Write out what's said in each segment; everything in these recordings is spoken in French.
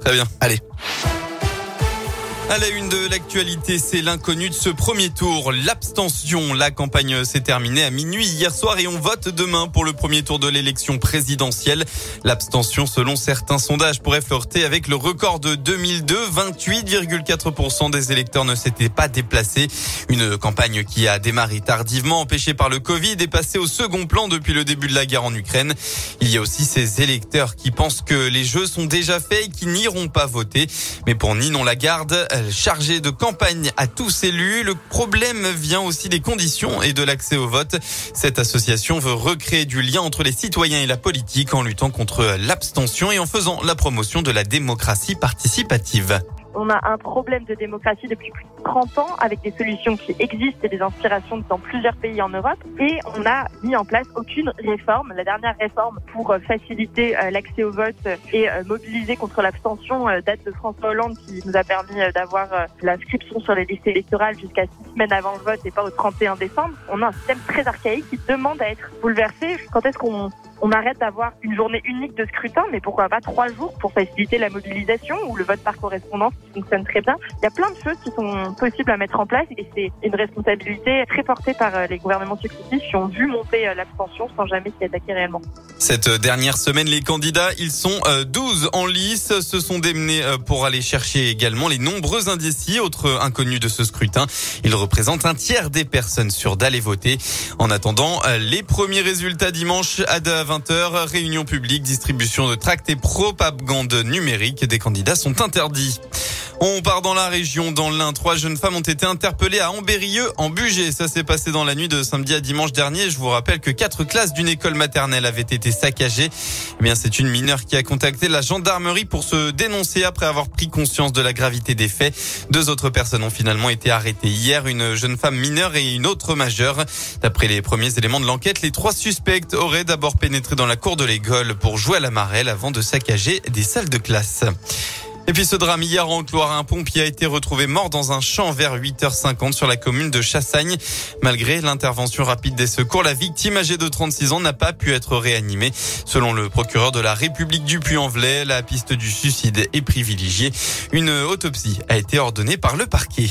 Très bien. Allez. À la une de l'actualité, c'est l'inconnu de ce premier tour, l'abstention. La campagne s'est terminée à minuit hier soir et on vote demain pour le premier tour de l'élection présidentielle. L'abstention, selon certains sondages, pourrait flirter avec le record de 2002. 28,4% des électeurs ne s'étaient pas déplacés. Une campagne qui a démarré tardivement, empêchée par le Covid, est passée au second plan depuis le début de la guerre en Ukraine. Il y a aussi ces électeurs qui pensent que les jeux sont déjà faits et qui n'iront pas voter. Mais pour Ninon Lagarde, chargé de campagne à tous élus. Le problème vient aussi des conditions et de l'accès au vote. Cette association veut recréer du lien entre les citoyens et la politique en luttant contre l'abstention et en faisant la promotion de la démocratie participative. On a un problème de démocratie depuis plus de 30 ans avec des solutions qui existent et des inspirations dans plusieurs pays en Europe. Et on n'a mis en place aucune réforme. La dernière réforme pour euh, faciliter euh, l'accès au vote et euh, mobiliser contre l'abstention date de François Hollande qui nous a permis d'avoir l'inscription sur les listes électorales jusqu'à six semaines avant le vote et pas au 31 décembre. On a un système très archaïque qui demande à être bouleversé. Quand est-ce qu'on on arrête d'avoir une journée unique de scrutin, mais pourquoi pas trois jours pour faciliter la mobilisation ou le vote par correspondance qui fonctionne très bien. Il y a plein de choses qui sont possibles à mettre en place et c'est une responsabilité très portée par euh, les gouvernements successifs qui ont vu monter euh, l'abstention sans jamais s'y attaquer réellement. Cette dernière semaine, les candidats, ils sont 12 euh, en lice, se sont démenés pour aller chercher également les nombreux indécis, autres inconnus de ce scrutin. Ils représentent un tiers des personnes sûres d'aller voter. En attendant, les premiers résultats dimanche à 20h, réunion publique, distribution de tracts et propagande numérique des candidats sont interdits. On part dans la région, dans l'Ain. Trois jeunes femmes ont été interpellées à Ambérieux, en Bugey. Ça s'est passé dans la nuit de samedi à dimanche dernier. Je vous rappelle que quatre classes d'une école maternelle avaient été saccagées. Eh bien, c'est une mineure qui a contacté la gendarmerie pour se dénoncer après avoir pris conscience de la gravité des faits. Deux autres personnes ont finalement été arrêtées hier, une jeune femme mineure et une autre majeure. D'après les premiers éléments de l'enquête, les trois suspects auraient d'abord pénétré dans la cour de l'école pour jouer à la marelle avant de saccager des salles de classe. Et puis ce drame hier en Loire, un pompier a été retrouvé mort dans un champ vers 8h50 sur la commune de Chassagne. Malgré l'intervention rapide des secours, la victime âgée de 36 ans n'a pas pu être réanimée. Selon le procureur de la République du Puy-en-Velay, la piste du suicide est privilégiée. Une autopsie a été ordonnée par le parquet.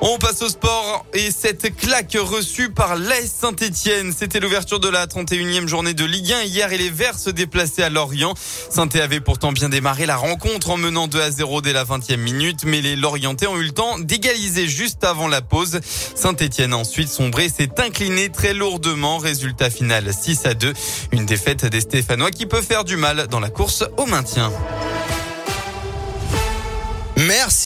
On passe au sport et cette claque reçue par l'AS Saint-Etienne. C'était l'ouverture de la 31e journée de Ligue 1. Hier, et les Verts se déplaçaient à Lorient. saint avait pourtant bien démarré la rencontre en menant 2 à 0 dès la 20e minute, mais les Lorientais ont eu le temps d'égaliser juste avant la pause. Saint-Etienne ensuite sombré s'est incliné très lourdement. Résultat final 6 à 2. Une défaite des Stéphanois qui peut faire du mal dans la course au maintien. Merci.